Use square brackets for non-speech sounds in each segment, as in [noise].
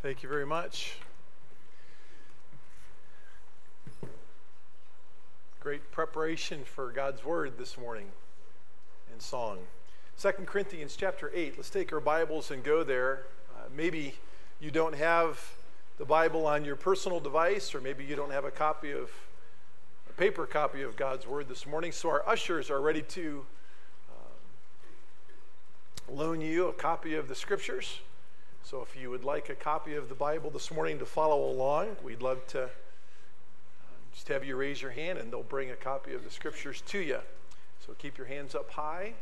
Thank you very much. Great preparation for God's word this morning in song. Second Corinthians chapter 8. Let's take our Bibles and go there. Uh, maybe you don't have the Bible on your personal device, or maybe you don't have a copy of a paper copy of God's word this morning. So our ushers are ready to um, loan you a copy of the scriptures. So if you would like a copy of the Bible this morning to follow along, we'd love to uh, just have you raise your hand and they'll bring a copy of the scriptures to you. So keep your hands up high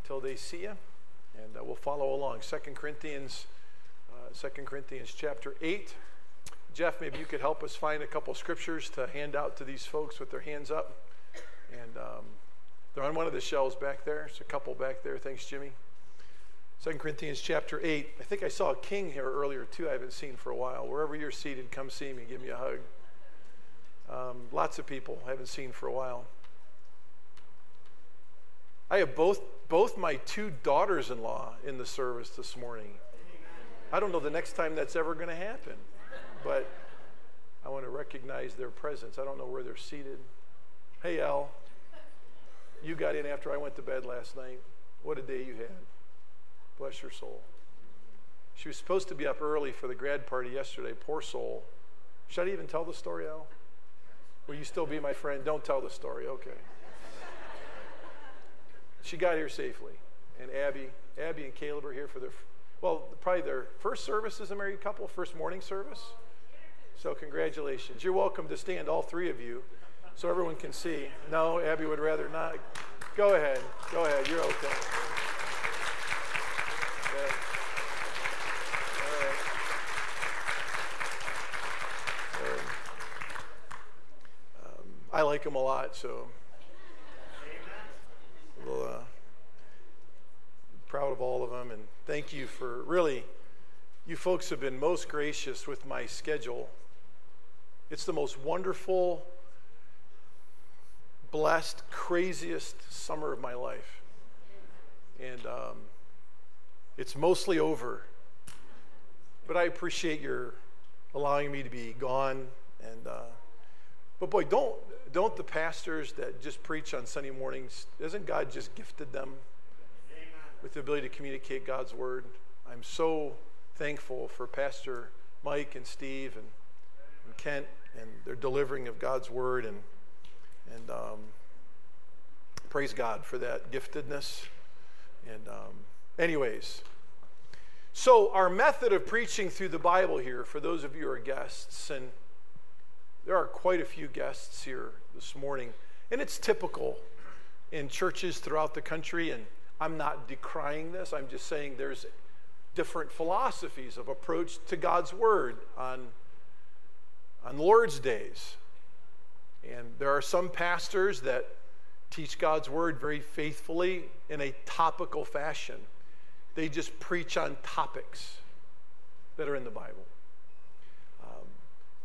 until they see you, and uh, we'll follow along. Second Corinthians, uh, Second Corinthians chapter 8. Jeff, maybe you could help us find a couple scriptures to hand out to these folks with their hands up. And um, they're on one of the shelves back there. There's a couple back there. Thanks, Jimmy. 2 Corinthians chapter 8. I think I saw a king here earlier too, I haven't seen for a while. Wherever you're seated, come see me, give me a hug. Um, lots of people I haven't seen for a while. I have both, both my two daughters in law in the service this morning. I don't know the next time that's ever going to happen, but I want to recognize their presence. I don't know where they're seated. Hey, Al, you got in after I went to bed last night. What a day you had. Bless your soul. She was supposed to be up early for the grad party yesterday. Poor soul. Should I even tell the story, Al? Will you still be my friend? Don't tell the story. Okay. she got here safely. And Abby, Abby and Caleb are here for their, well, probably their first service as a married couple, first morning service. So congratulations. You're welcome to stand, all three of you, so everyone can see. No, Abby would rather not. Go ahead. Go ahead. You're okay. Um, I like them a lot, so well, uh, proud of all of them, and thank you for really. You folks have been most gracious with my schedule. It's the most wonderful, blessed, craziest summer of my life, and. Um, it's mostly over. But I appreciate your allowing me to be gone. And uh, but boy, don't don't the pastors that just preach on Sunday mornings? Isn't God just gifted them with the ability to communicate God's word? I'm so thankful for Pastor Mike and Steve and, and Kent and their delivering of God's word and and um, praise God for that giftedness and. Um, Anyways, so our method of preaching through the Bible here, for those of you who are guests, and there are quite a few guests here this morning, and it's typical in churches throughout the country, and I'm not decrying this, I'm just saying there's different philosophies of approach to God's Word on, on Lord's days. And there are some pastors that teach God's Word very faithfully in a topical fashion. They just preach on topics that are in the Bible.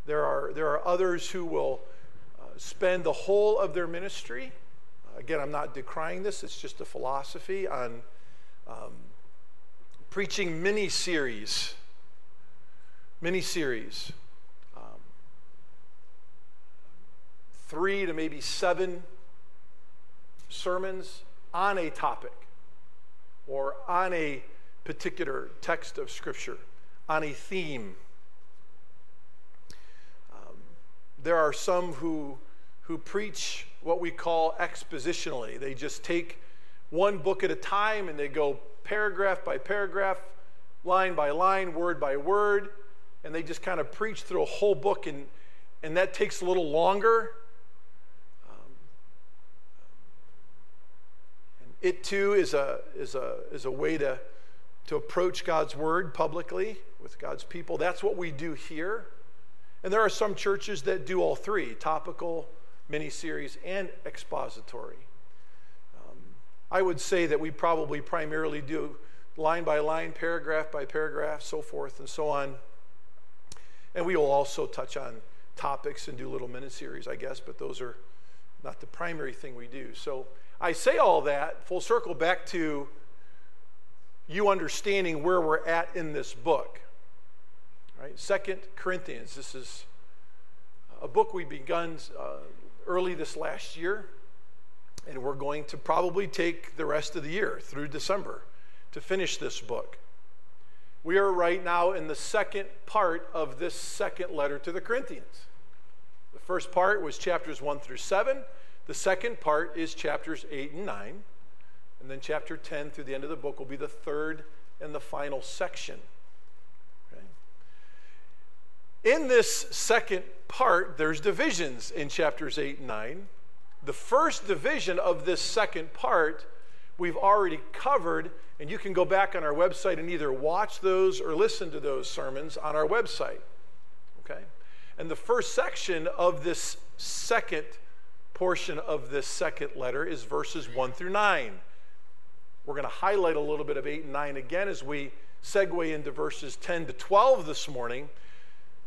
There, are, there are others who will uh, spend the whole of their ministry. Again, I'm not decrying this, it's just a philosophy on um, preaching mini series. Mini series. Um, three to maybe seven sermons on a topic or on a particular text of Scripture, on a theme. Um, there are some who, who preach what we call expositionally. They just take one book at a time and they go paragraph by paragraph, line by line, word by word, and they just kind of preach through a whole book, and, and that takes a little longer um, It too is a, is a, is a way to, to approach God's word publicly with God's people. That's what we do here. And there are some churches that do all three topical, mini series, and expository. Um, I would say that we probably primarily do line by line, paragraph by paragraph, so forth and so on. And we will also touch on topics and do little mini series, I guess, but those are not the primary thing we do. So I say all that full circle back to you understanding where we're at in this book. Right? Second Corinthians. This is a book we begun uh, early this last year, and we're going to probably take the rest of the year through December to finish this book. We are right now in the second part of this second letter to the Corinthians. The first part was chapters 1 through 7. The second part is chapters 8 and 9. And then chapter 10 through the end of the book will be the third and the final section. In this second part, there's divisions in chapters 8 and 9. The first division of this second part we've already covered, and you can go back on our website and either watch those or listen to those sermons on our website. Okay? And the first section of this second portion of this second letter is verses 1 through 9. We're going to highlight a little bit of 8 and 9 again as we segue into verses 10 to 12 this morning.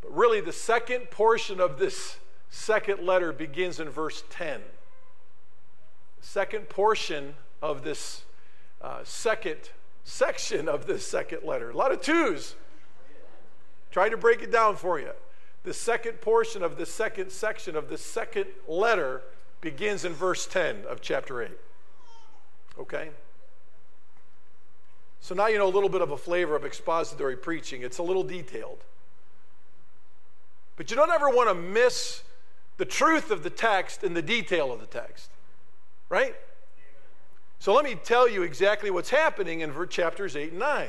But really, the second portion of this second letter begins in verse 10. The second portion of this uh, second section of this second letter. A lot of twos. Trying to break it down for you. The second portion of the second section of the second letter begins in verse 10 of chapter 8. Okay? So now you know a little bit of a flavor of expository preaching. It's a little detailed. But you don't ever want to miss the truth of the text and the detail of the text. Right? So let me tell you exactly what's happening in chapters 8 and 9.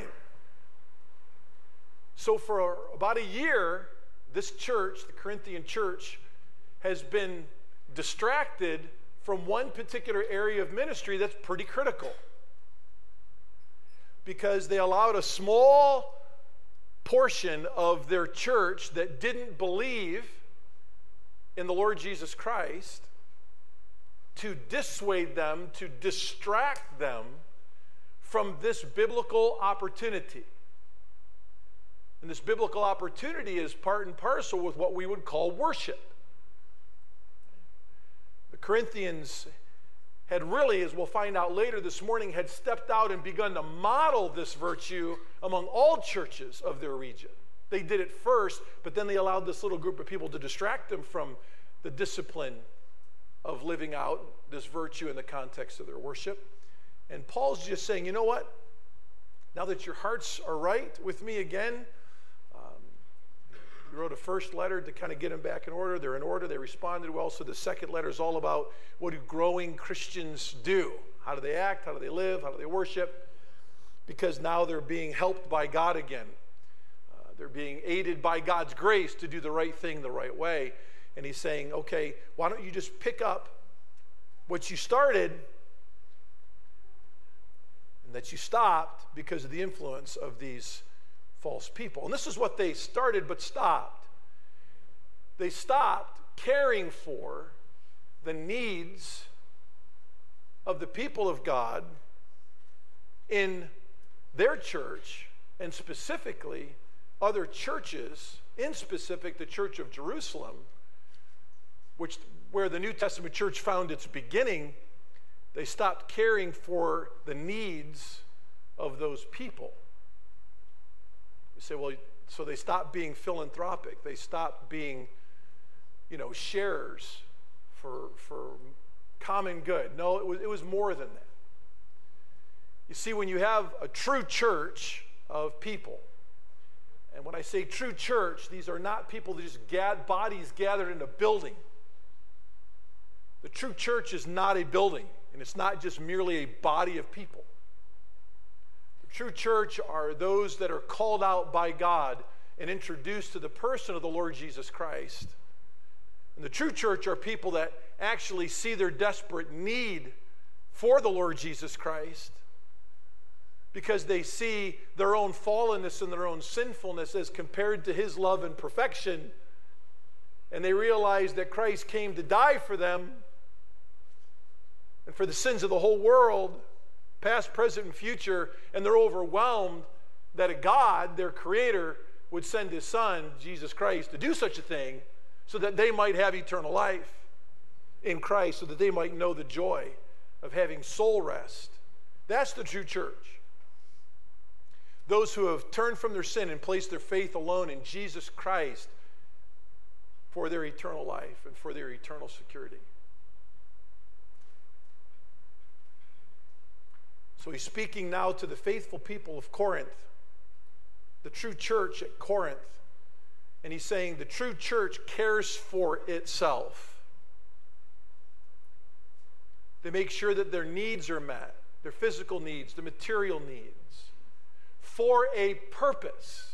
So, for about a year, this church, the Corinthian church, has been distracted from one particular area of ministry that's pretty critical. Because they allowed a small portion of their church that didn't believe in the Lord Jesus Christ to dissuade them, to distract them from this biblical opportunity. And this biblical opportunity is part and parcel with what we would call worship. The Corinthians had really, as we'll find out later this morning, had stepped out and begun to model this virtue among all churches of their region. They did it first, but then they allowed this little group of people to distract them from the discipline of living out this virtue in the context of their worship. And Paul's just saying, you know what? Now that your hearts are right with me again, he wrote a first letter to kind of get them back in order. They're in order, they responded well. So the second letter is all about what do growing Christians do? How do they act? How do they live? How do they worship? Because now they're being helped by God again. Uh, they're being aided by God's grace to do the right thing the right way and he's saying, okay, why don't you just pick up what you started and that you stopped because of the influence of these false people. And this is what they started but stopped. They stopped caring for the needs of the people of God in their church and specifically other churches, in specific the Church of Jerusalem which where the New Testament church found its beginning, they stopped caring for the needs of those people. You say, well, so they stopped being philanthropic. They stopped being, you know, sharers for, for common good. No, it was, it was more than that. You see, when you have a true church of people, and when I say true church, these are not people that just bodies gathered in a building. The true church is not a building, and it's not just merely a body of people. True church are those that are called out by God and introduced to the person of the Lord Jesus Christ. And the true church are people that actually see their desperate need for the Lord Jesus Christ because they see their own fallenness and their own sinfulness as compared to his love and perfection. And they realize that Christ came to die for them and for the sins of the whole world, past, present, and future, and they're overwhelmed that a God, their creator, would send his son, Jesus Christ, to do such a thing so that they might have eternal life in Christ, so that they might know the joy of having soul rest. That's the true church. those who have turned from their sin and placed their faith alone in Jesus Christ for their eternal life and for their eternal security. So he's speaking now to the faithful people of Corinth, the true church at Corinth. And he's saying the true church cares for itself. They make sure that their needs are met, their physical needs, the material needs, for a purpose.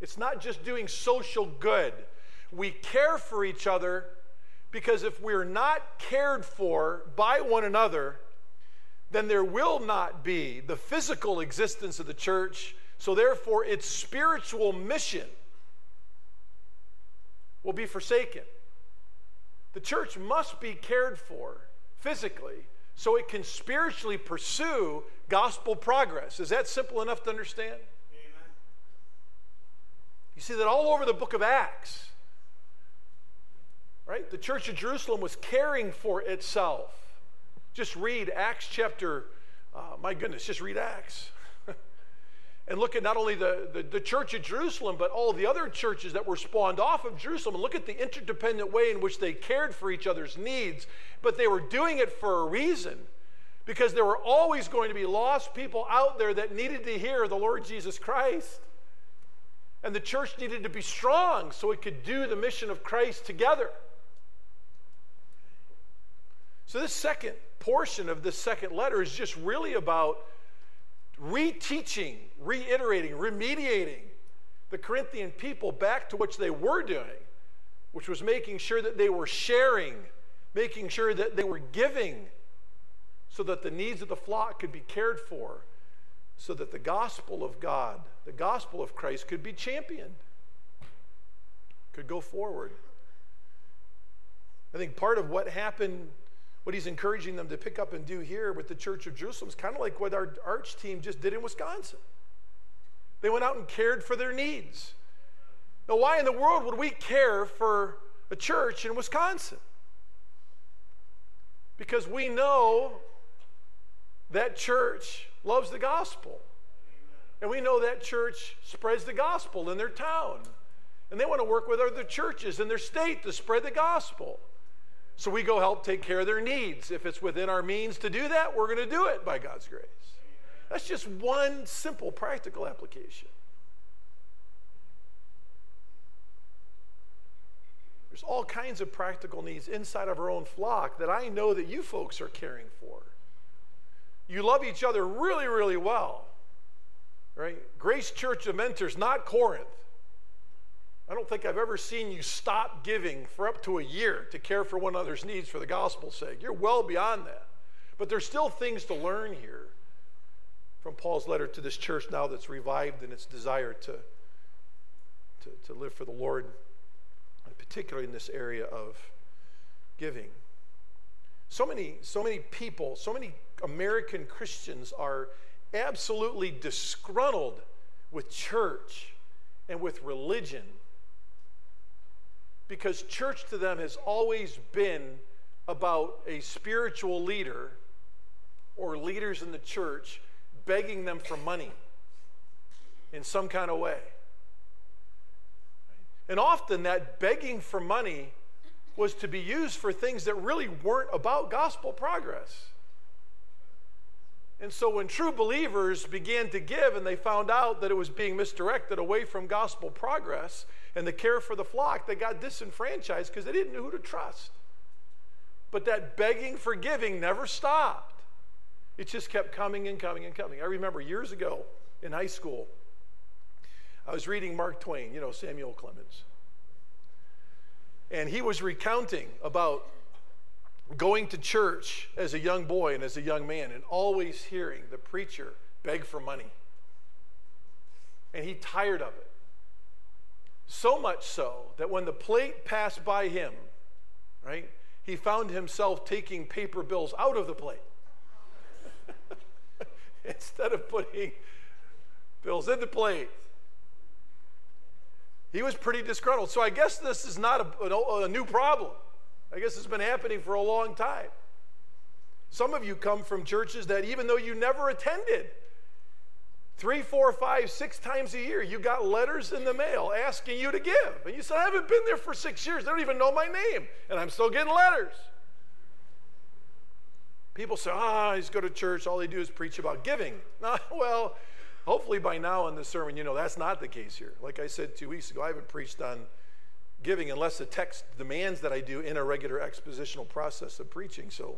It's not just doing social good. We care for each other because if we're not cared for by one another, then there will not be the physical existence of the church. So, therefore, its spiritual mission will be forsaken. The church must be cared for physically so it can spiritually pursue gospel progress. Is that simple enough to understand? Amen. You see that all over the book of Acts. Right? The church of Jerusalem was caring for itself. Just read Acts chapter, uh, my goodness, just read Acts [laughs] and look at not only the, the, the, church of Jerusalem, but all the other churches that were spawned off of Jerusalem, and look at the interdependent way in which they cared for each other's needs. But they were doing it for a reason, because there were always going to be lost people out there that needed to hear the Lord Jesus Christ. And the church needed to be strong so it could do the mission of Christ together. So, this second portion of this second letter is just really about reteaching, reiterating, remediating the Corinthian people back to what they were doing, which was making sure that they were sharing, making sure that they were giving, so that the needs of the flock could be cared for, so that the gospel of God, the gospel of Christ, could be championed, could go forward. I think part of what happened what he's encouraging them to pick up and do here with the Church of Jerusalem is kind of like what our arch team just did in Wisconsin. They went out and cared for their needs. Now, why in the world would we care for a church in Wisconsin? Because we know that church loves the gospel. And we know that church spreads the gospel in their town. And they want to work with other churches in their state to spread the gospel. So we go help take care of their needs. If it's within our means to do that, we're going to do it by God's grace. That's just one simple practical application. There's all kinds of practical needs inside of our own flock that I know that you folks are caring for. You love each other really, really well. Right? Grace Church of Mentors, not Corinth. I don't think I've ever seen you stop giving for up to a year to care for one another's needs for the gospel's sake. You're well beyond that. But there's still things to learn here from Paul's letter to this church now that's revived in its desire to, to, to live for the Lord, particularly in this area of giving. So many, so many people, so many American Christians are absolutely disgruntled with church and with religion because church to them has always been about a spiritual leader or leaders in the church begging them for money in some kind of way. And often that begging for money was to be used for things that really weren't about gospel progress. And so when true believers began to give and they found out that it was being misdirected away from gospel progress and the care for the flock, they got disenfranchised because they didn't know who to trust. But that begging for giving never stopped. It just kept coming and coming and coming. I remember years ago in high school, I was reading Mark Twain, you know, Samuel Clemens. And he was recounting about going to church as a young boy and as a young man and always hearing the preacher beg for money. And he tired of it. So much so that when the plate passed by him, right, he found himself taking paper bills out of the plate [laughs] instead of putting bills in the plate. He was pretty disgruntled. So I guess this is not a, a, new problem. I guess it's been happening for a long time. Some of you come from churches that, even though you never attended, Three, four, five, six times a year, you got letters in the mail asking you to give. And you said, I haven't been there for six years. They don't even know my name. And I'm still getting letters. People say, ah, oh, he's go to church. All they do is preach about giving. [laughs] well, hopefully by now in this sermon, you know that's not the case here. Like I said two weeks ago, I haven't preached on giving unless the text demands that I do in a regular expositional process of preaching. So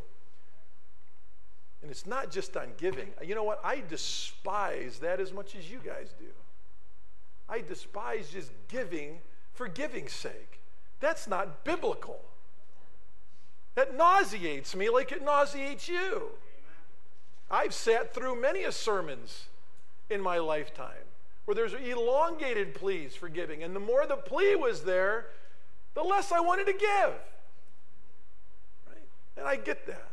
and it's not just on giving. You know what? I despise that as much as you guys do. I despise just giving for giving's sake. That's not biblical. That nauseates me like it nauseates you. I've sat through many a sermons in my lifetime where there's elongated pleas for giving. And the more the plea was there, the less I wanted to give. Right? And I get that.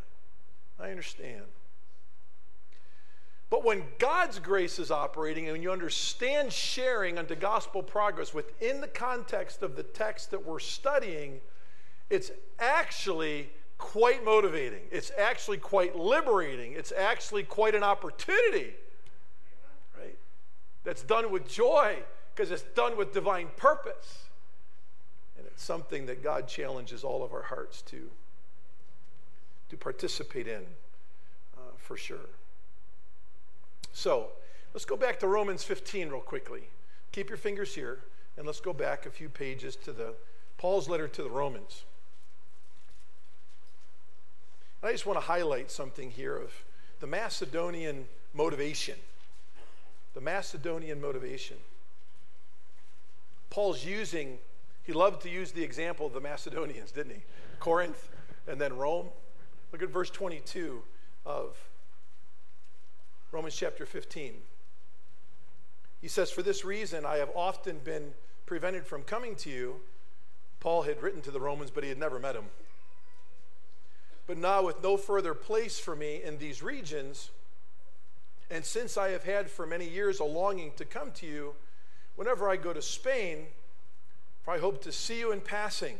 I understand. But when God's grace is operating and you understand sharing unto gospel progress within the context of the text that we're studying, it's actually quite motivating. It's actually quite liberating. It's actually quite an opportunity, right? That's done with joy because it's done with divine purpose. And it's something that God challenges all of our hearts to, to participate in uh, for sure. So let's go back to Romans 15 real quickly. Keep your fingers here, and let's go back a few pages to the Paul's letter to the Romans. I just want to highlight something here of the Macedonian motivation. The Macedonian motivation. Paul's using, he loved to use the example of the Macedonians, didn't he? Corinth and then Rome. Look at verse 22 of Romans chapter 15. He says, For this reason I have often been prevented from coming to you. Paul had written to the Romans, but he had never met them. But now, with no further place for me in these regions, and since I have had for many years a longing to come to you, whenever I go to Spain, for I hope to see you in passing,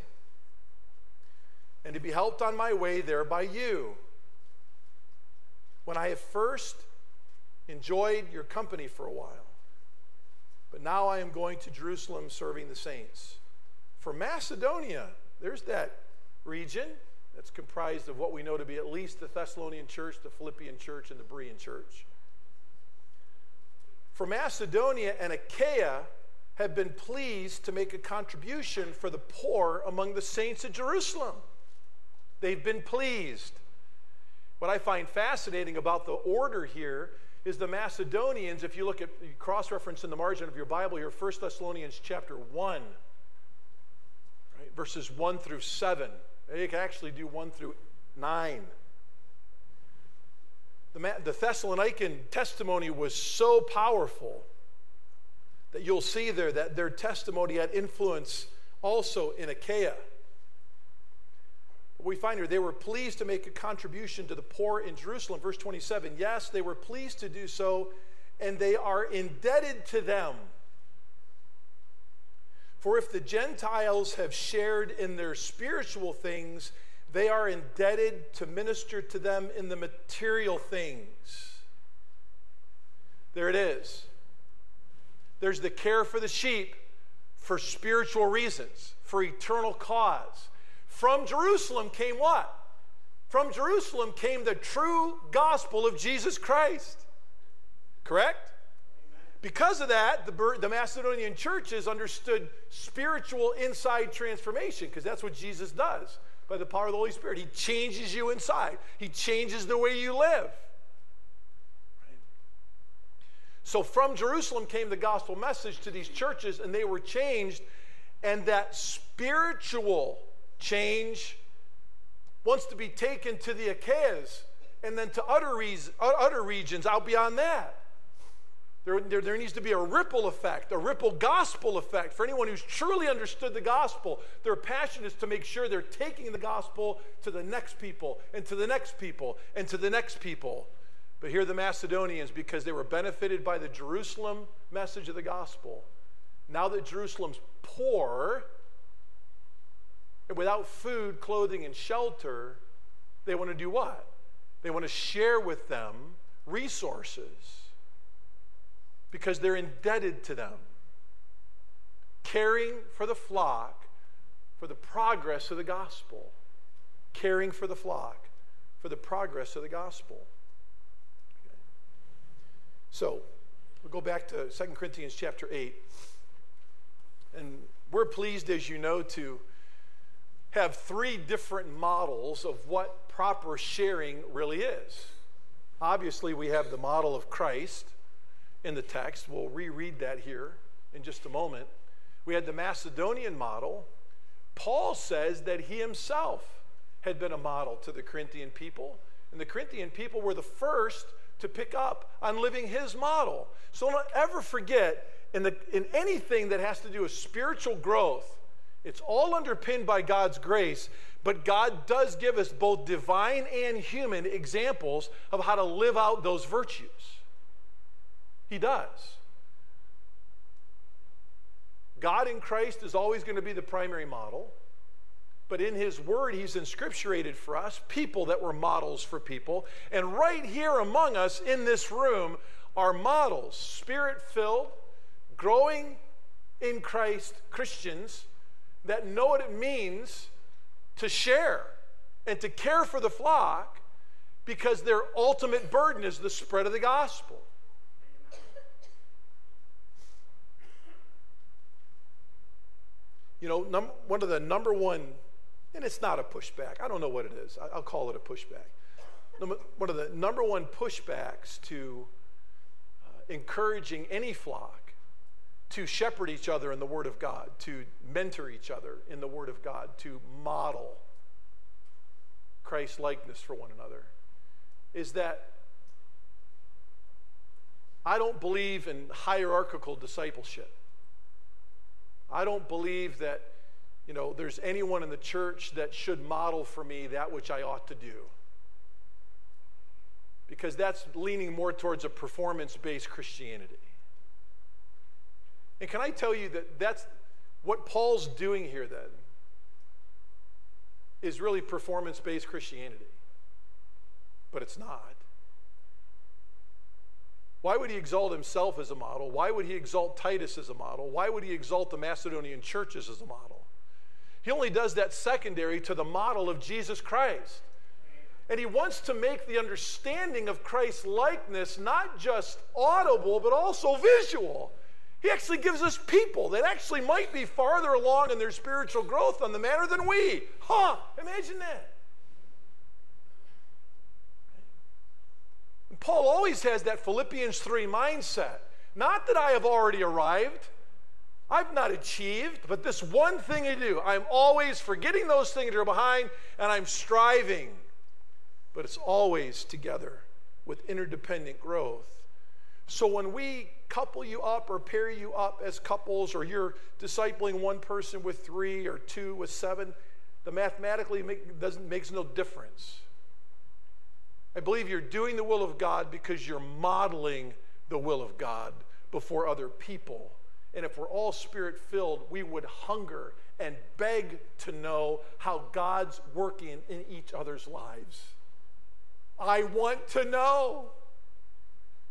and to be helped on my way there by you. When I have first enjoyed your company for a while. But now I am going to Jerusalem serving the saints. For Macedonia, there's that region that's comprised of what we know to be at least the Thessalonian church, the Philippian church, and the Berean church. For Macedonia and Achaia have been pleased to make a contribution for the poor among the saints of Jerusalem. They've been pleased. What I find fascinating about the order here is the Macedonians, if you look at cross reference in the margin of your Bible here, 1 Thessalonians chapter 1, right, verses 1 through 7. You can actually do 1 through 9. The, the Thessalonian testimony was so powerful that you'll see there that their testimony had influence also in Achaia we find here they were pleased to make a contribution to the poor in Jerusalem. Verse 27 yes, they were pleased to do so, and they are indebted to them. For if the Gentiles have shared in their spiritual things, they are indebted to minister to them in the material things. There it is. There's the care for the sheep for spiritual reasons, for eternal cause. From Jerusalem came what? From Jerusalem came the true gospel of Jesus Christ. Correct? Because of that, the, the Macedonian churches understood spiritual inside transformation, because that's what Jesus does by the power of the Holy Spirit. He changes you inside, He changes the way you live. So from Jerusalem came the gospel message to these churches, and they were changed, and that spiritual change wants to be taken to the Achaeas and then to other, uh, other regions out beyond that. There, there, there, needs to be a ripple effect, a ripple gospel effect for anyone who's truly understood the gospel. Their passion is to make sure they're taking the gospel to the next people and to the next people and to the next people. But here, the Macedonians, because they were benefited by the Jerusalem message of the gospel, now that Jerusalem's poor, and without food, clothing, and shelter, they want to do what? They want to share with them resources. because they're indebted to them, caring for the flock for the progress of the gospel. Caring for the flock for the progress of the gospel. Okay. So, we'll go back to 2 Corinthians chapter 8. And we're pleased, as you know, to have three different models of what proper sharing really is. Obviously, we have the model of Christ in the text. We'll reread that here in just a moment. We had the Macedonian model. Paul says that he himself had been a model to the Corinthian people, and the Corinthian people were the first to pick up on living his model. So don't ever forget in, the, in anything that has to do with spiritual growth, it's all underpinned by God's grace, but God does give us both divine and human examples of how to live out those virtues. He does. God in Christ is always going to be the primary model. But in His Word, He's inscripturated for us people that were models for people. And right here among us in this room are models, spirit filled, growing in Christ Christians that know what it means to share and to care for the flock because their ultimate burden is the spread of the gospel. You know, num- one of the number one, and it's not a pushback, I don't know what it is, I- will call it a pushback. One of the number one pushbacks to uh, encouraging any flock to shepherd each other in the Word of God, to mentor each other in the Word of God, to model Christ likeness for one another, is that I don't believe in hierarchical discipleship. I don't believe that, you know, there's anyone in the church that should model for me that which I ought to do. Because that's leaning more towards a performance based Christianity. And can I tell you that that's what Paul's doing here then is really performance based Christianity. But it's not. Why would he exalt himself as a model? Why would he exalt Titus as a model? Why would he exalt the Macedonian churches as a model? He only does that secondary to the model of Jesus Christ. And he wants to make the understanding of Christ's likeness not just audible, but also visual. He actually gives us people that actually might be farther along in their spiritual growth on the matter than we. Huh, imagine that. Paul always has that Philippians 3 mindset. Not that I have already arrived, I've not achieved, but this one thing I do, I'm always forgetting those things that are behind and I'm striving. But it's always together with interdependent growth. So when we couple you up or pair you up as couples, or you're discipling one person with three or two with seven, the mathematically make, doesn't makes no difference. I believe you're doing the will of God because you're modeling the will of God before other people. And if we're all spirit filled, we would hunger and beg to know how God's working in each other's lives. I want to know.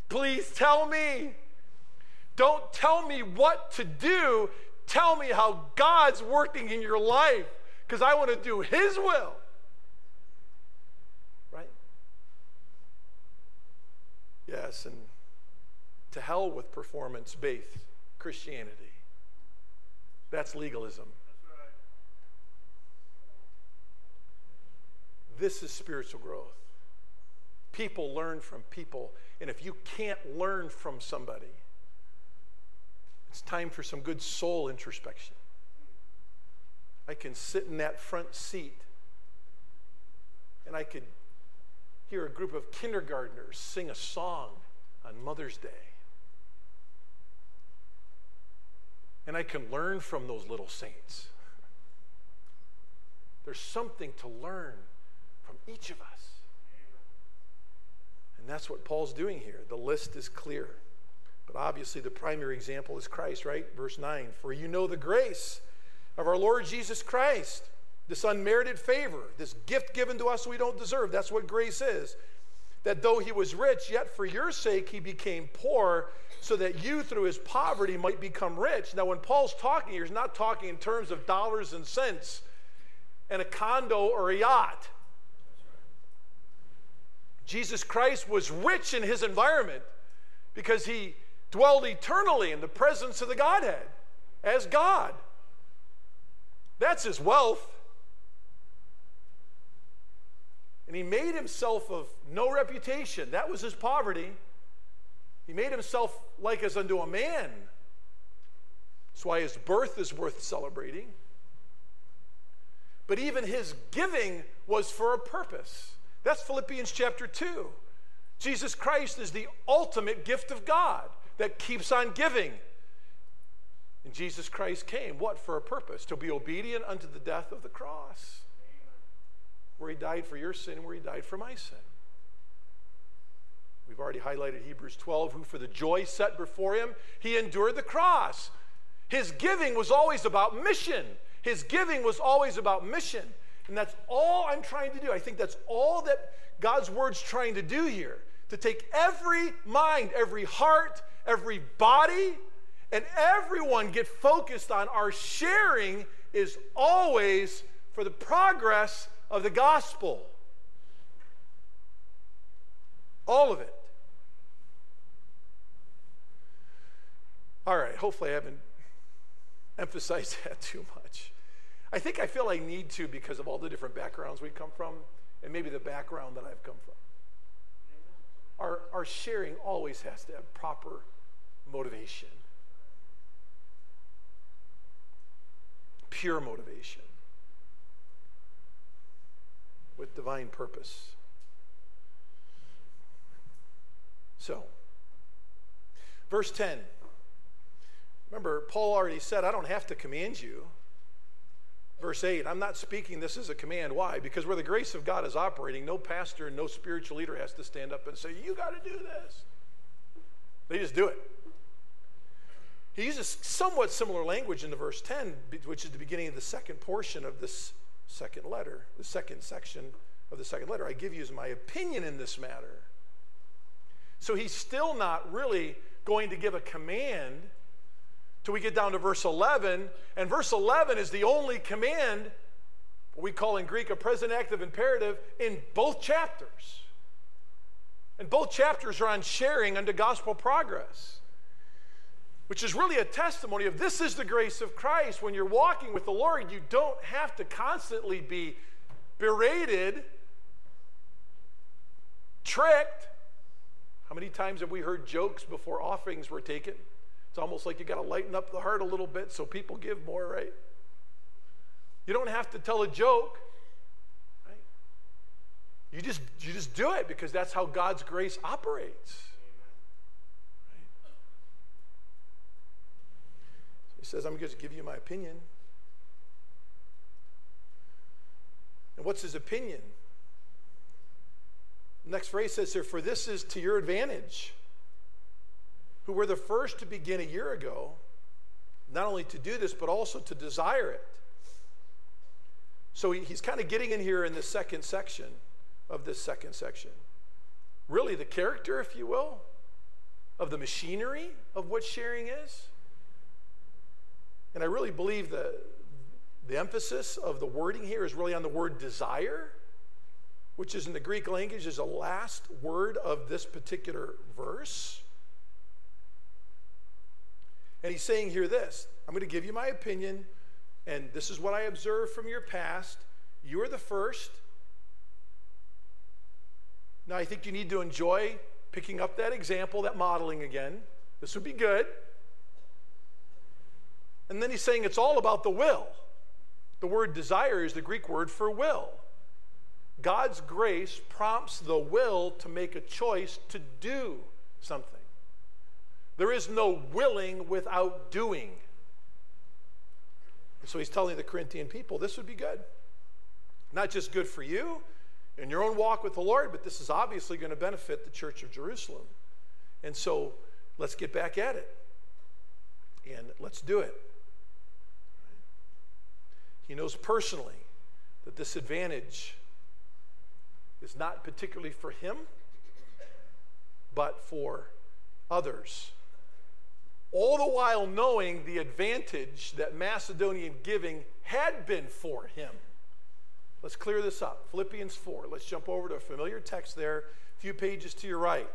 Please tell me. Don't tell me what to do. Tell me how God's working in your life because I want to do His will. Right? Yes, and to hell with performance based Christianity. That's legalism. This is spiritual growth. People learn from people. And if you can't learn from somebody, it's time for some good soul introspection. I can sit in that front seat and I could hear a group of kindergartners sing a song on Mother's Day. And I can learn from those little saints. There's something to learn from each of us. And that's what Paul's doing here. The list is clear. But obviously, the primary example is Christ, right? Verse 9 For you know the grace of our Lord Jesus Christ this unmerited favor, this gift given to us we don't deserve. That's what grace is. That though he was rich, yet for your sake he became poor, so that you through his poverty might become rich. Now, when Paul's talking here, he's not talking in terms of dollars and cents and a condo or a yacht. Jesus Christ was rich in his environment because he dwelled eternally in the presence of the Godhead as God. That's his wealth. And he made himself of no reputation. That was his poverty. He made himself like as unto a man. That's why his birth is worth celebrating. But even his giving was for a purpose. That's Philippians chapter 2. Jesus Christ is the ultimate gift of God that keeps on giving. And Jesus Christ came, what? For a purpose to be obedient unto the death of the cross, where he died for your sin, where he died for my sin. We've already highlighted Hebrews 12, who for the joy set before him, he endured the cross. His giving was always about mission. His giving was always about mission. And that's all I'm trying to do. I think that's all that God's word's trying to do here to take every mind, every heart, every body, and everyone get focused on our sharing is always for the progress of the gospel. All of it. All right, hopefully I haven't emphasized [laughs] that too much. I think I feel I need to because of all the different backgrounds we come from and maybe the background that I've come from. Our, our sharing always has to have proper motivation, pure motivation, with divine purpose. So, verse 10. Remember, Paul already said, I don't have to command you. Verse 8, I'm not speaking this as a command. Why? Because where the grace of God is operating, no pastor and no spiritual leader has to stand up and say, You got to do this. They just do it. He uses somewhat similar language in the verse 10, which is the beginning of the second portion of this second letter, the second section of the second letter. I give you as my opinion in this matter. So he's still not really going to give a command till we get down to verse 11. And verse 11 is the only command, what we call in Greek a present active imperative, in both chapters. And both chapters are on sharing unto gospel progress, which is really a testimony of this is the grace of Christ. When you're walking with the Lord, you don't have to constantly be berated, tricked. How many times have we heard jokes before offerings were taken? It's almost like you got to lighten up the heart a little bit so people give more, right? You don't have to tell a joke. Right? You just you just do it because that's how God's grace operates. Right? He says, I'm going to give you my opinion. And what's his opinion? next phrase says here, for this is to your advantage who were the first to begin a year ago, not only to do this, but also to desire it. So he, he's kind of getting in here in the second section of this second section. Really, the character, if you will, of the machinery of what sharing is. And I really believe the, the emphasis of the wording here is really on the word desire, which is in the Greek language is the last word of this particular verse. And he's saying here this I'm going to give you my opinion, and this is what I observed from your past. You are the first. Now, I think you need to enjoy picking up that example, that modeling again. This would be good. And then he's saying it's all about the will. The word desire is the Greek word for will. God's grace prompts the will to make a choice to do something. There is no willing without doing. So he's telling the Corinthian people this would be good. Not just good for you in your own walk with the Lord, but this is obviously going to benefit the church of Jerusalem. And so let's get back at it. And let's do it. He knows personally that this advantage is not particularly for him, but for others all the while knowing the advantage that Macedonian giving had been for him. Let's clear this up. Philippians 4. Let's jump over to a familiar text there, a few pages to your right.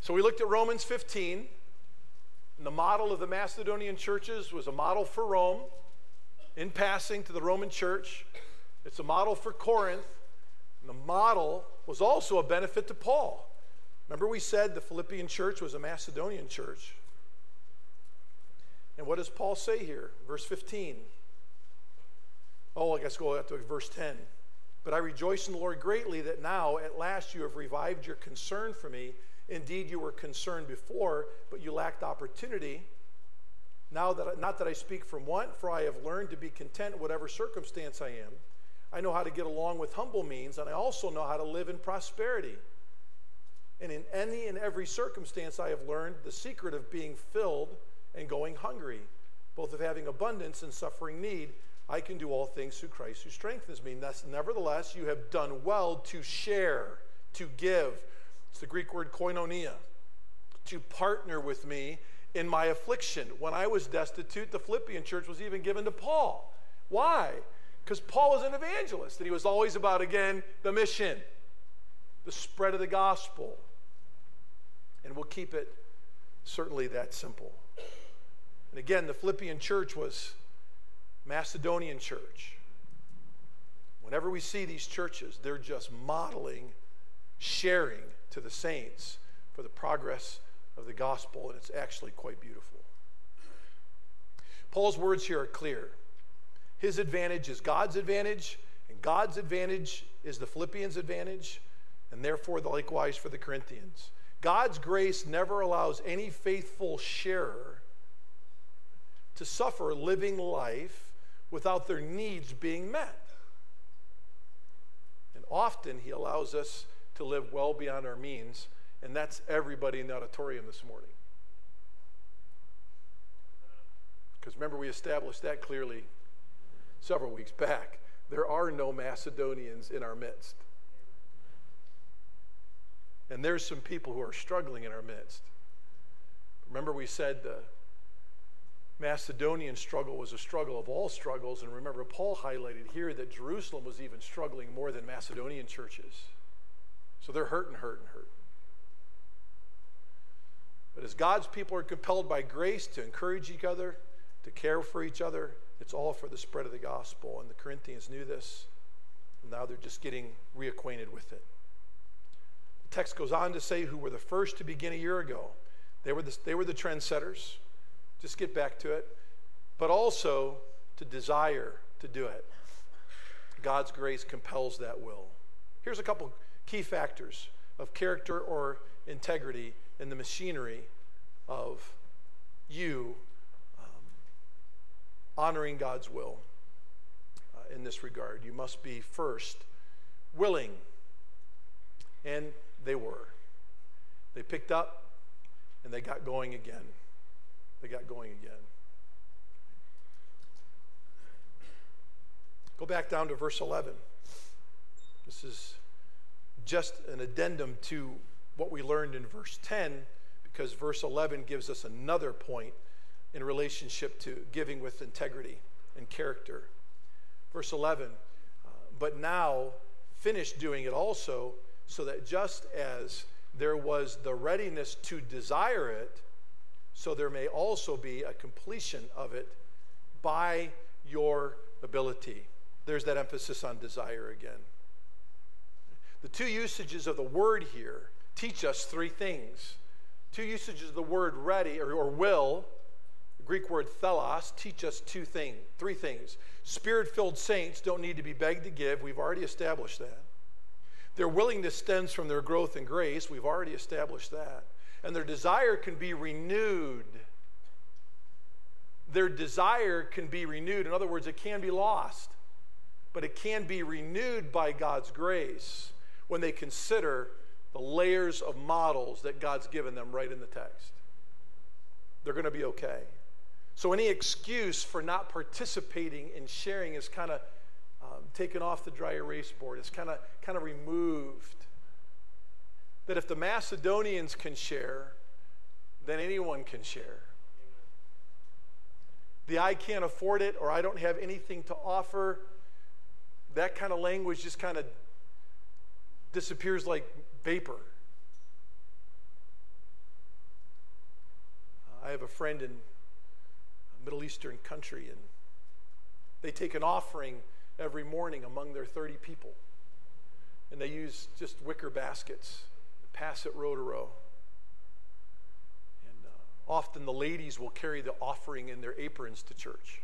So we looked at Romans 15. And the model of the Macedonian churches was a model for Rome. In passing to the Roman church, it's a model for Corinth. And the model was also a benefit to Paul. Remember, we said the Philippian church was a Macedonian church. And what does Paul say here? Verse 15. Oh, I guess go up to verse 10. But I rejoice in the Lord greatly that now, at last, you have revived your concern for me. Indeed, you were concerned before, but you lacked opportunity. Now that not that I speak from want, for I have learned to be content in whatever circumstance I am. I know how to get along with humble means, and I also know how to live in prosperity. And in any and every circumstance, I have learned the secret of being filled and going hungry, both of having abundance and suffering need. I can do all things through Christ who strengthens me. Nevertheless, you have done well to share, to give. It's the Greek word koinonia, to partner with me in my affliction. When I was destitute, the Philippian church was even given to Paul. Why? Because Paul was an evangelist, and he was always about, again, the mission, the spread of the gospel, and we'll keep it certainly that simple. And again, the Philippian church was Macedonian church. Whenever we see these churches, they're just modeling, sharing to the saints for the progress of the gospel, and it's actually quite beautiful. Paul's words here are clear. His advantage is God's advantage, and God's advantage is the Philippians' advantage, and therefore likewise for the Corinthians. God's grace never allows any faithful sharer to suffer living life without their needs being met. And often He allows us to live well beyond our means, and that's everybody in the auditorium this morning. Because remember, we established that clearly several weeks back. There are no Macedonians in our midst. And there's some people who are struggling in our midst. Remember, we said the Macedonian struggle was a struggle of all struggles. And remember, Paul highlighted here that Jerusalem was even struggling more than Macedonian churches. So they're hurting, hurting, hurting. But as God's people are compelled by grace to encourage each other, to care for each other, it's all for the spread of the gospel. And the Corinthians knew this. And now they're just getting reacquainted with it text goes on to say who were the first to begin a year ago. They were the, they were the trendsetters. Just get back to it. But also to desire to do it. God's grace compels that will. Here's a couple key factors of character or integrity in the machinery of you um, honoring God's will uh, in this regard. You must be first willing and they were. They picked up and they got going again. They got going again. Go back down to verse 11. This is just an addendum to what we learned in verse 10 because verse 11 gives us another point in relationship to giving with integrity and character. Verse 11, uh, but now finish doing it also so that just as there was the readiness to desire it, so there may also be a completion of it by your ability. There's that emphasis on desire again. The two usages of the word here teach us three things. Two usages of the word ready or, or will, the Greek word thelos, teach us two things, three things. Spirit filled saints don't need to be begged to give. We've already established that. Their willingness stems from their growth in grace. We've already established that. And their desire can be renewed. Their desire can be renewed. In other words, it can be lost, but it can be renewed by God's grace when they consider the layers of models that God's given them right in the text. They're going to be okay. So, any excuse for not participating in sharing is kind of um, taken off the dry erase board. It's kind of kind of removed. That if the Macedonians can share, then anyone can share. The I can't afford it or I don't have anything to offer, that kind of language just kind of disappears like vapor. I have a friend in a Middle Eastern country, and they take an offering every morning among their 30 people. And they use just wicker baskets, pass it row to row. And uh, often the ladies will carry the offering in their aprons to church.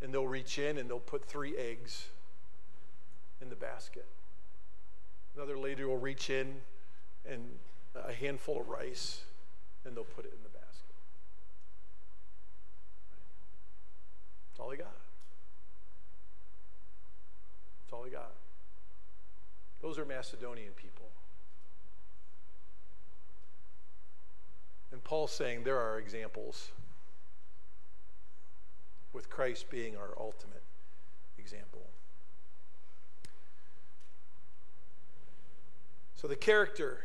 And they'll reach in and they'll put three eggs in the basket. Another lady will reach in and a handful of rice and they'll put it in the basket. That's all they got. That's all they got. Those are Macedonian people. And Paul's saying there are examples, with Christ being our ultimate example. So, the character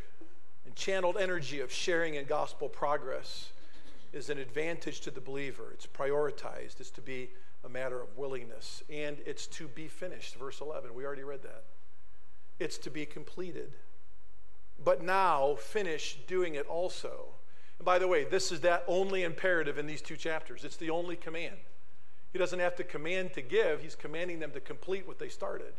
and channeled energy of sharing in gospel progress is an advantage to the believer. It's prioritized, it's to be a matter of willingness, and it's to be finished. Verse 11, we already read that. It's to be completed. But now, finish doing it also. And by the way, this is that only imperative in these two chapters. It's the only command. He doesn't have to command to give, he's commanding them to complete what they started.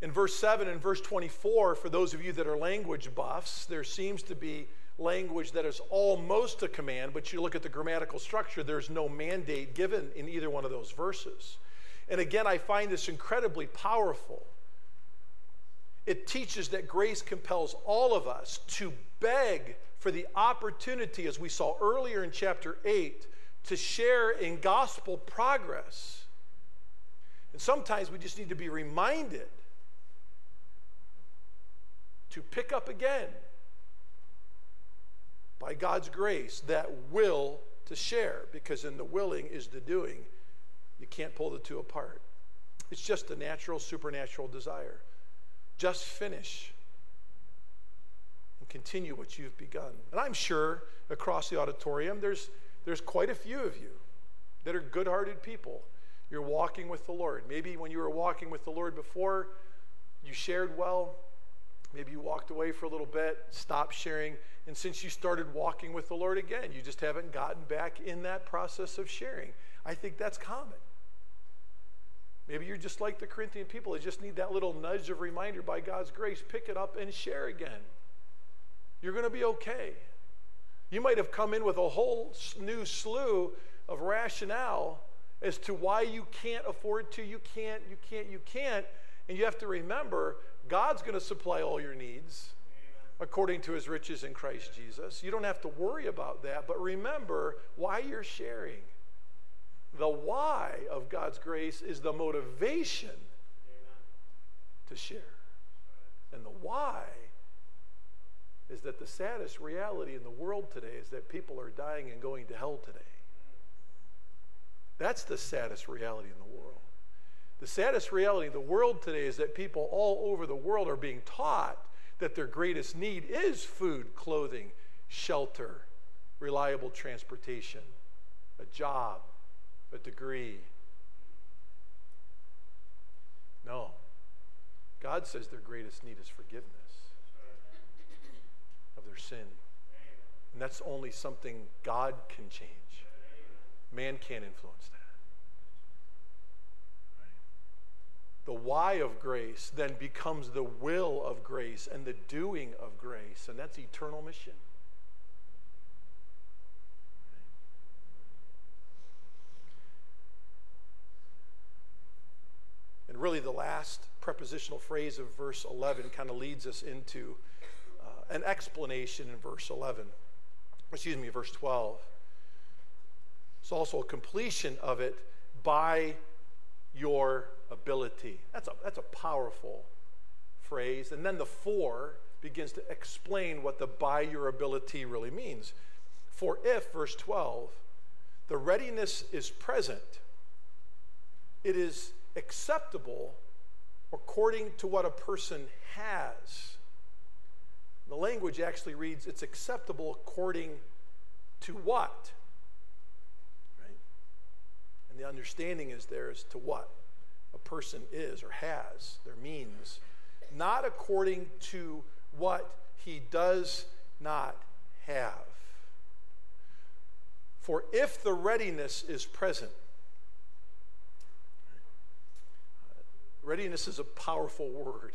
In verse 7 and verse 24, for those of you that are language buffs, there seems to be language that is almost a command, but you look at the grammatical structure, there's no mandate given in either one of those verses. And again, I find this incredibly powerful. It teaches that grace compels all of us to beg for the opportunity, as we saw earlier in chapter 8, to share in gospel progress. And sometimes we just need to be reminded to pick up again by God's grace that will to share because in the willing is the doing. You can't pull the two apart. It's just a natural, supernatural desire. Just finish and continue what you've begun. And I'm sure across the auditorium, there's, there's quite a few of you that are good hearted people. You're walking with the Lord. Maybe when you were walking with the Lord before, you shared well, Maybe you walked away for a little bit, stopped sharing, and since you started walking with the Lord again, you just haven't gotten back in that process of sharing. I think that's common. Maybe you're just like the Corinthian people, they just need that little nudge of reminder by God's grace. Pick it up and share again. You're going to be okay. You might have come in with a whole new slew of rationale as to why you can't afford to, you can't, you can't, you can't. And you have to remember God's going to supply all your needs according to his riches in Christ Jesus. You don't have to worry about that, but remember why you're sharing. The why of God's grace is the motivation to share. And the why is that the saddest reality in the world today is that people are dying and going to hell today. That's the saddest reality in the world. The saddest reality of the world today is that people all over the world are being taught that their greatest need is food, clothing, shelter, reliable transportation, a job, a degree. No. God says their greatest need is forgiveness of their sin. And that's only something God can change. Man can't influence that. The why of grace then becomes the will of grace and the doing of grace, and that's eternal mission. And really, the last prepositional phrase of verse 11 kind of leads us into uh, an explanation in verse 11. Excuse me, verse 12. It's also a completion of it by your ability. That's a, that's a powerful phrase. And then the for begins to explain what the by your ability really means. For if, verse 12, the readiness is present, it is acceptable according to what a person has. The language actually reads, it's acceptable according to what? Right? And the understanding is there as to what a person is or has, their means, not according to what he does not have. For if the readiness is present, readiness is a powerful word.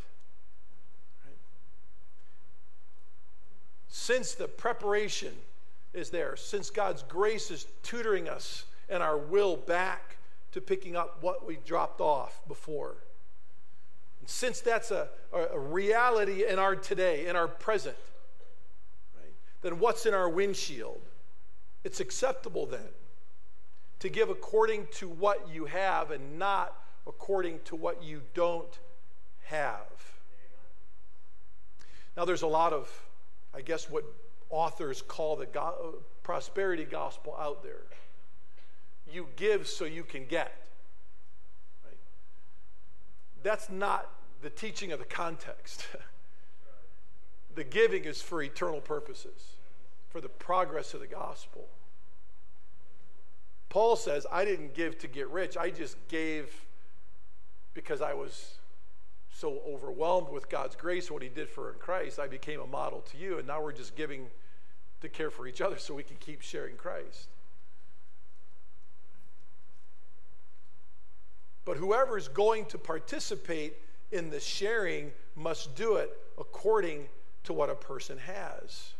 Since the preparation is there, since God's grace is tutoring us and our will back to picking up what we dropped off before. And since that's a, a reality in our today, in our present, right, then what's in our windshield? It's acceptable then to give according to what you have and not according to what you don't have. Now, there's a lot of, I guess, what authors call the go- prosperity gospel out there. You give so you can get. Right? That's not the teaching of the context. [laughs] the giving is for eternal purposes, for the progress of the gospel. Paul says, I didn't give to get rich, I just gave because I was so overwhelmed with God's grace, what He did for in Christ, I became a model to you, and now we're just giving to care for each other so we can keep sharing Christ. But whoever is going to participate in the sharing must do it according to what a person has.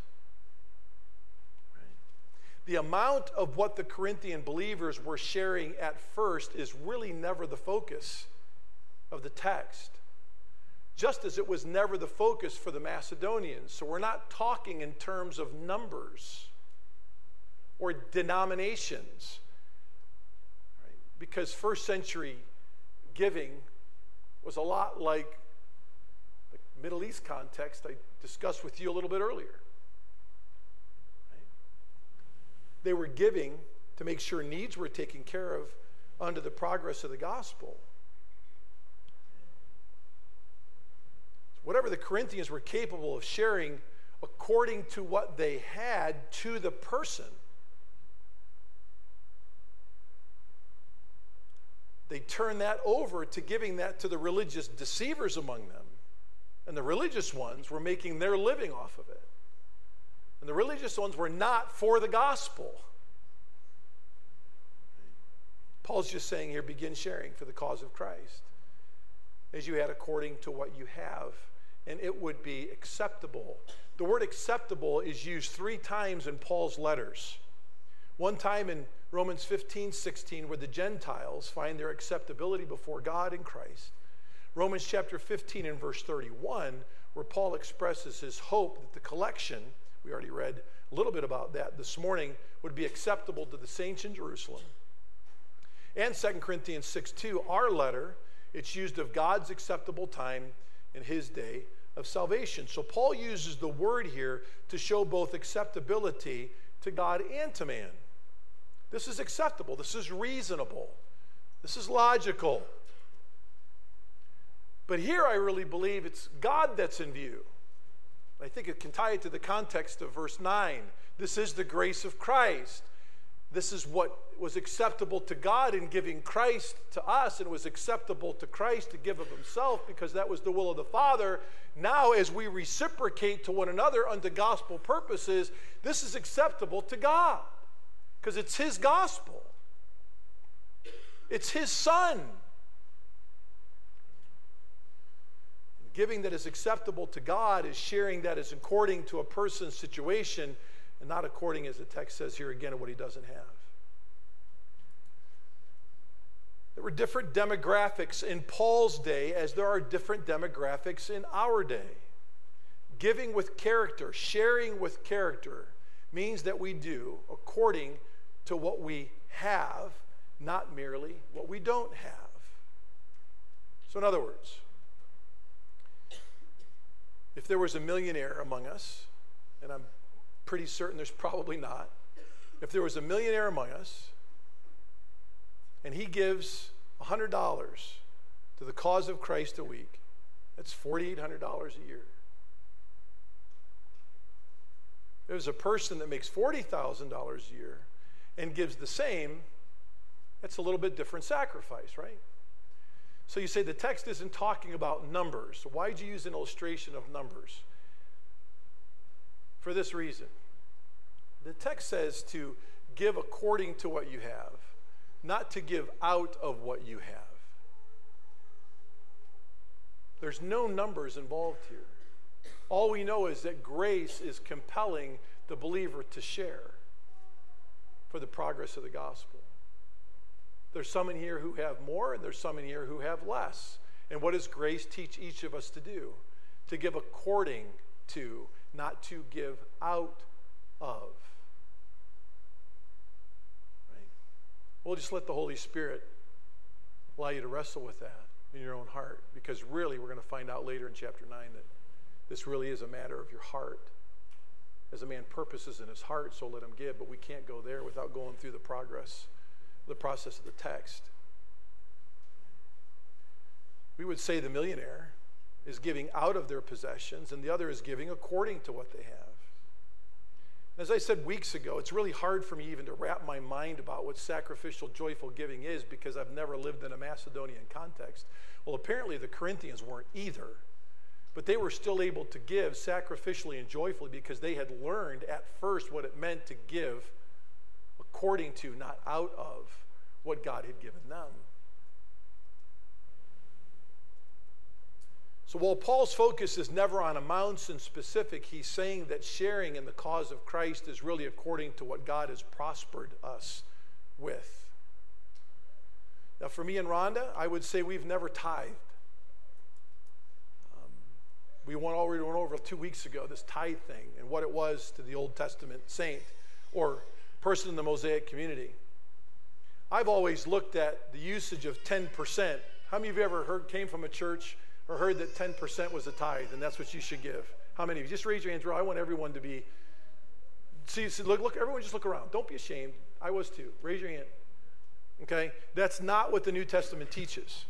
The amount of what the Corinthian believers were sharing at first is really never the focus of the text, just as it was never the focus for the Macedonians. So we're not talking in terms of numbers or denominations, right? because first century giving was a lot like the Middle East context I discussed with you a little bit earlier. They were giving to make sure needs were taken care of under the progress of the gospel. whatever the Corinthians were capable of sharing according to what they had to the person. They turned that over to giving that to the religious deceivers among them. And the religious ones were making their living off of it. And the religious ones were not for the gospel. Paul's just saying here begin sharing for the cause of Christ as you had according to what you have and it would be acceptable. The word acceptable is used three times in Paul's letters. One time in Romans 15, 16, where the Gentiles find their acceptability before God in Christ. Romans chapter 15 and verse 31, where Paul expresses his hope that the collection, we already read a little bit about that this morning, would be acceptable to the saints in Jerusalem. And 2 Corinthians 6 2, our letter, it's used of God's acceptable time in his day of salvation. So Paul uses the word here to show both acceptability to God and to man. This is acceptable. This is reasonable. This is logical. But here I really believe it's God that's in view. I think it can tie it to the context of verse 9. This is the grace of Christ. This is what was acceptable to God in giving Christ to us, and it was acceptable to Christ to give of himself because that was the will of the Father. Now, as we reciprocate to one another unto gospel purposes, this is acceptable to God because it's his gospel, it's his Son. Giving that is acceptable to God is sharing that is according to a person's situation and not according, as the text says here again, to what he doesn't have. There were different demographics in Paul's day as there are different demographics in our day. Giving with character, sharing with character, means that we do according to what we have, not merely what we don't have. So, in other words, if there was a millionaire among us, and I'm pretty certain there's probably not, if there was a millionaire among us, and he gives $100 to the cause of Christ a week, that's $4,800 a year. There's a person that makes $40,000 a year and gives the same, that's a little bit different sacrifice, right? So you say the text isn't talking about numbers. So why'd you use an illustration of numbers? For this reason. The text says to give according to what you have, not to give out of what you have. There's no numbers involved here. All we know is that grace is compelling the believer to share for the progress of the gospel. There's some in here who have more, and there's some in here who have less. And what does grace teach each of us to do? To give according to, not to give out of. Right? We'll just let the Holy Spirit allow you to wrestle with that in your own heart. Because really, we're going to find out later in chapter 9 that this really is a matter of your heart. As a man purposes in his heart, so let him give. But we can't go there without going through the progress the process of the text. We would say the millionaire is giving out of their possessions, and the other is giving according to what they have. As I said weeks ago, it's really hard for me even to wrap my mind about what sacrificial, joyful giving is because I've never lived in a Macedonian context. Well, apparently the Corinthians weren't either, but they were still able to give sacrificially and joyfully because they had learned at first what it meant to give according to, not out of, what God had given them. So while Paul's focus is never on amounts and specific, he's saying that sharing in the cause of Christ is really according to what God has prospered us with. Now, for me and Rhonda, I would say we've never tithed. We went already went over two weeks ago this tithe thing and what it was to the Old Testament saint or person in the Mosaic community. I've always looked at the usage of 10%. How many of you ever heard, came from a church or heard that 10% was a tithe and that's what you should give? How many of you? Just raise your hands. I want everyone to be. See, see, look, look, everyone just look around. Don't be ashamed. I was too. Raise your hand. Okay? That's not what the New Testament teaches.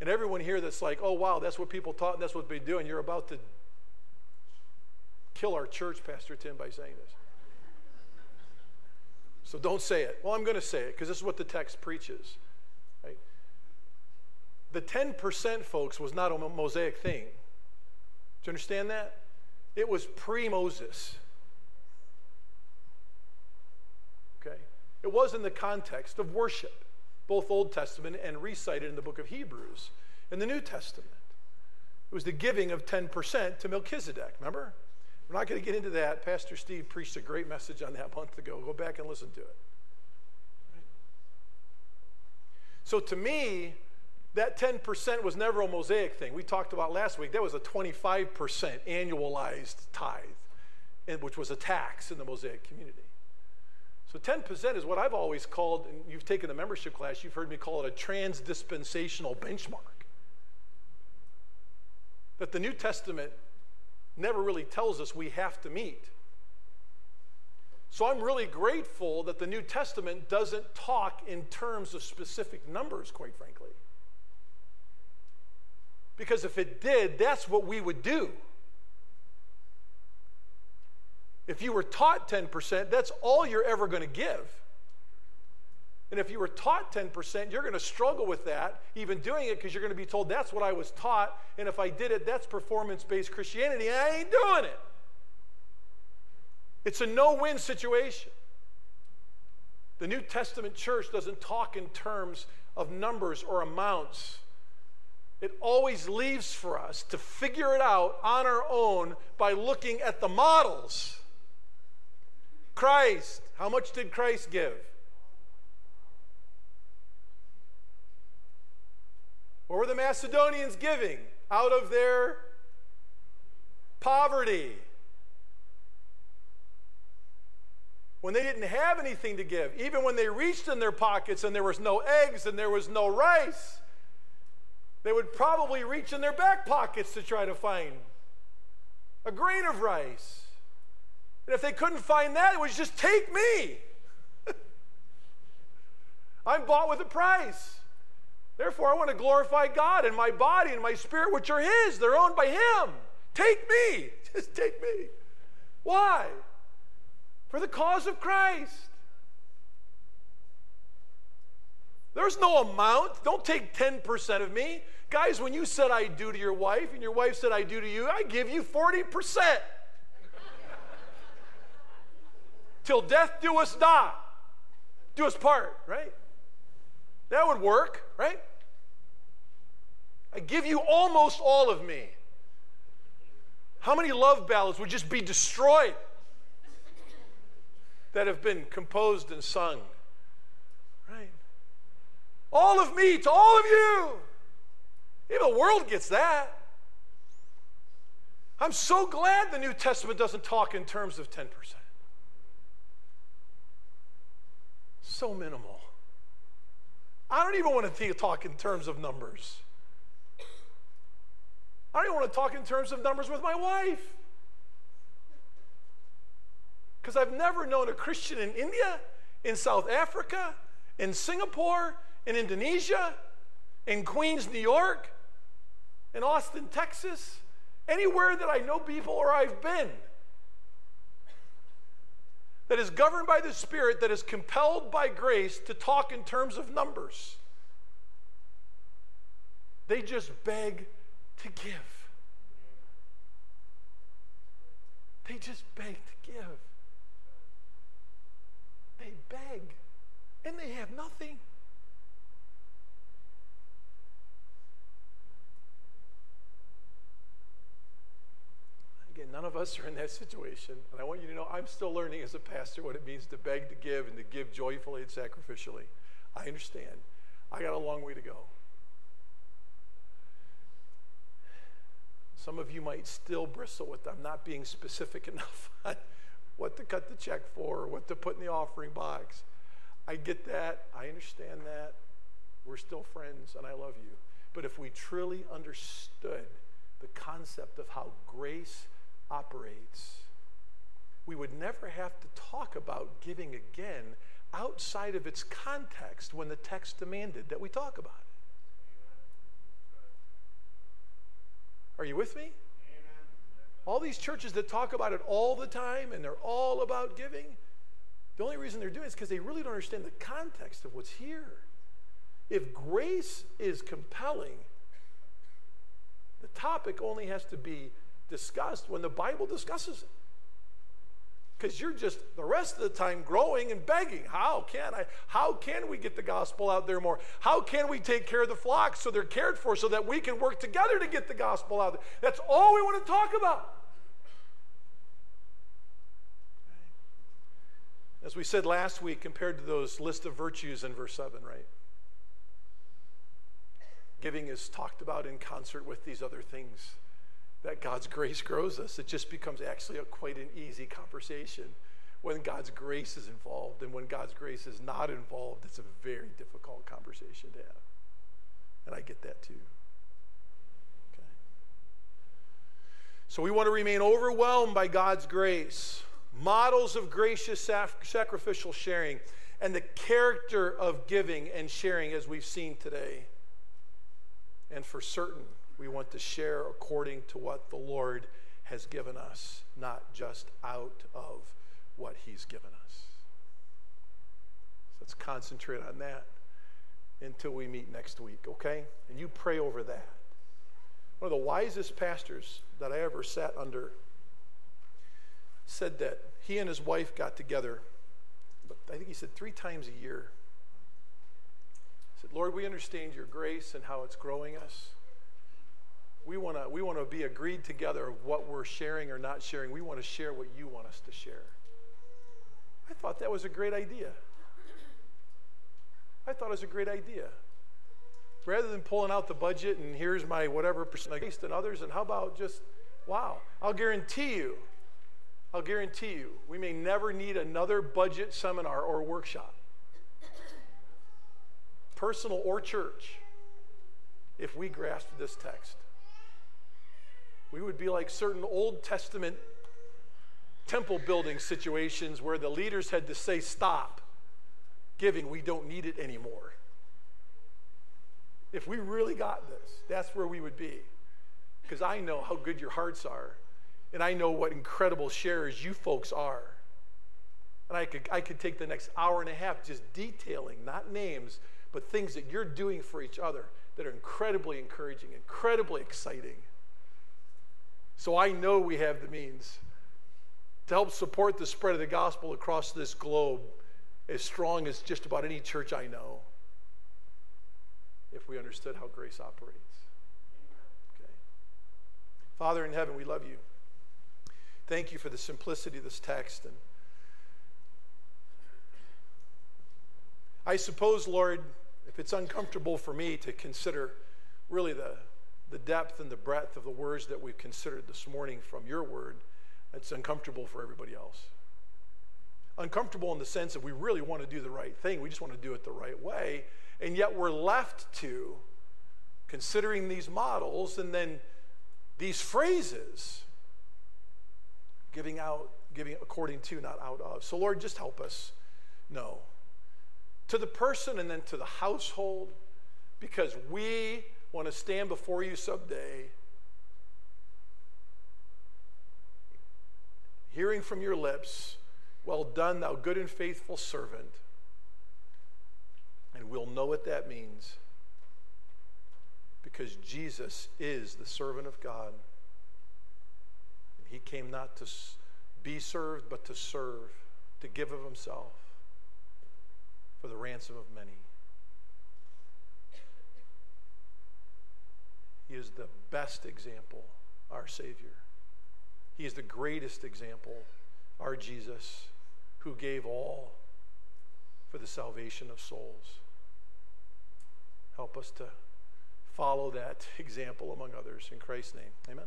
And everyone here that's like, oh, wow, that's what people taught and that's what they're doing. You're about to kill our church, Pastor Tim, by saying this. So don't say it. Well, I'm going to say it because this is what the text preaches. Right? The 10%, folks, was not a Mosaic thing. Do you understand that? It was pre Moses. Okay? It was in the context of worship, both Old Testament and recited in the book of Hebrews in the New Testament. It was the giving of 10% to Melchizedek, remember? We're not going to get into that. Pastor Steve preached a great message on that a month ago. Go back and listen to it. So to me, that 10% was never a Mosaic thing. We talked about last week, that was a 25% annualized tithe, which was a tax in the Mosaic community. So 10% is what I've always called, and you've taken the membership class, you've heard me call it a transdispensational benchmark. That the New Testament never really tells us we have to meet. So I'm really grateful that the New Testament doesn't talk in terms of specific numbers, quite frankly. Because if it did, that's what we would do. If you were taught 10%, that's all you're ever going to give. And if you were taught 10%, you're going to struggle with that, even doing it, because you're going to be told that's what I was taught. And if I did it, that's performance based Christianity, I ain't doing it. It's a no win situation. The New Testament church doesn't talk in terms of numbers or amounts. It always leaves for us to figure it out on our own by looking at the models. Christ, how much did Christ give? What were the Macedonians giving out of their poverty? When they didn't have anything to give, even when they reached in their pockets and there was no eggs and there was no rice, they would probably reach in their back pockets to try to find a grain of rice. And if they couldn't find that, it was just take me. [laughs] I'm bought with a price. Therefore, I want to glorify God in my body and my spirit, which are His. They're owned by Him. Take me. [laughs] Just take me. Why? For the cause of Christ. There's no amount. Don't take 10% of me. Guys, when you said I do to your wife and your wife said I do to you, I give you 40%. Till death do us not. Do us part, right? That would work, right? I give you almost all of me. How many love ballads would just be destroyed that have been composed and sung? Right? All of me to all of you. Even the world gets that. I'm so glad the New Testament doesn't talk in terms of 10%. So minimal. I don't even want to talk in terms of numbers. I don't even want to talk in terms of numbers with my wife. Because I've never known a Christian in India, in South Africa, in Singapore, in Indonesia, in Queens, New York, in Austin, Texas, anywhere that I know people or I've been that is governed by the Spirit, that is compelled by grace to talk in terms of numbers. They just beg to give. They just beg to give. They beg, and they have nothing. Again, none of us are in that situation. And I want you to know I'm still learning as a pastor what it means to beg to give and to give joyfully and sacrificially. I understand. I got a long way to go. Some of you might still bristle with I'm not being specific [laughs] enough on what to cut the check for, or what to put in the offering box. I get that. I understand that. We're still friends and I love you. But if we truly understood the concept of how grace operates, we would never have to talk about giving again outside of its context when the text demanded that we talk about it. Are you with me? All these churches that talk about it all the time and they're all about giving, the only reason they're doing it is because they really don't understand the context of what's here. If grace is compelling, the topic only has to be discussed when the Bible discusses it. Because you're just the rest of the time growing and begging. How can I? How can we get the gospel out there more? How can we take care of the flocks so they're cared for so that we can work together to get the gospel out there? That's all we want to talk about. As we said last week, compared to those list of virtues in verse 7, right? Giving is talked about in concert with these other things that God's grace grows us. It just becomes actually a, quite an easy conversation when God's grace is involved. And when God's grace is not involved, it's a very difficult conversation to have. And I get that too. Okay. So we want to remain overwhelmed by God's grace, models of gracious sacrificial sharing, and the character of giving and sharing as we've seen today. And for certain, we want to share according to what the Lord has given us, not just out of what He's given us. So let's concentrate on that until we meet next week, okay? And you pray over that. One of the wisest pastors that I ever sat under said that he and his wife got together, I think he said three times a year. He said, Lord, we understand your grace and how it's growing us we want to we want to be agreed together of what we're sharing or not sharing. We want to share what you want us to share. I thought that was a great idea. I thought it was a great idea. Rather than pulling out the budget and here's my whatever percent and others, and how about just, wow, I'll guarantee you, I'll guarantee you, we may never need another budget seminar or workshop, personal or church, if we grasp this text. We would be like certain Old Testament temple building situations where the leaders had to say, Stop giving, we don't need it anymore. If we really got this, that's where we would be. Because I know how good your hearts are, and I know what incredible sharers you folks are. And I could, I could take the next hour and a half just detailing, not names, but things that you're doing for each other that are incredibly encouraging, incredibly exciting. So I know we have the means to help support the spread of the gospel across this globe as strong as just about any church I know if we understood how grace operates. Okay. Father in heaven, we love you. Thank you for the simplicity of this text and I suppose, Lord, if it's uncomfortable for me to consider really the, the depth and the breadth of the words that we've considered this morning from your word, it's uncomfortable for everybody else. Uncomfortable in the sense that we really want to do the right thing, we just want to do it the right way, and yet we're left to considering these models and then these phrases giving out, giving according to, not out of. So, Lord, just help us know to the person and then to the household because we want to stand before you someday hearing from your lips, Well done, thou good and faithful servant. And we'll know what that means because Jesus is the servant of God. He came not to be served, but to serve, to give of himself for the ransom of many. He is the best example, our Savior. He is the greatest example, our Jesus, who gave all for the salvation of souls. Help us to follow that [laughs] example among others. In Christ's name, amen.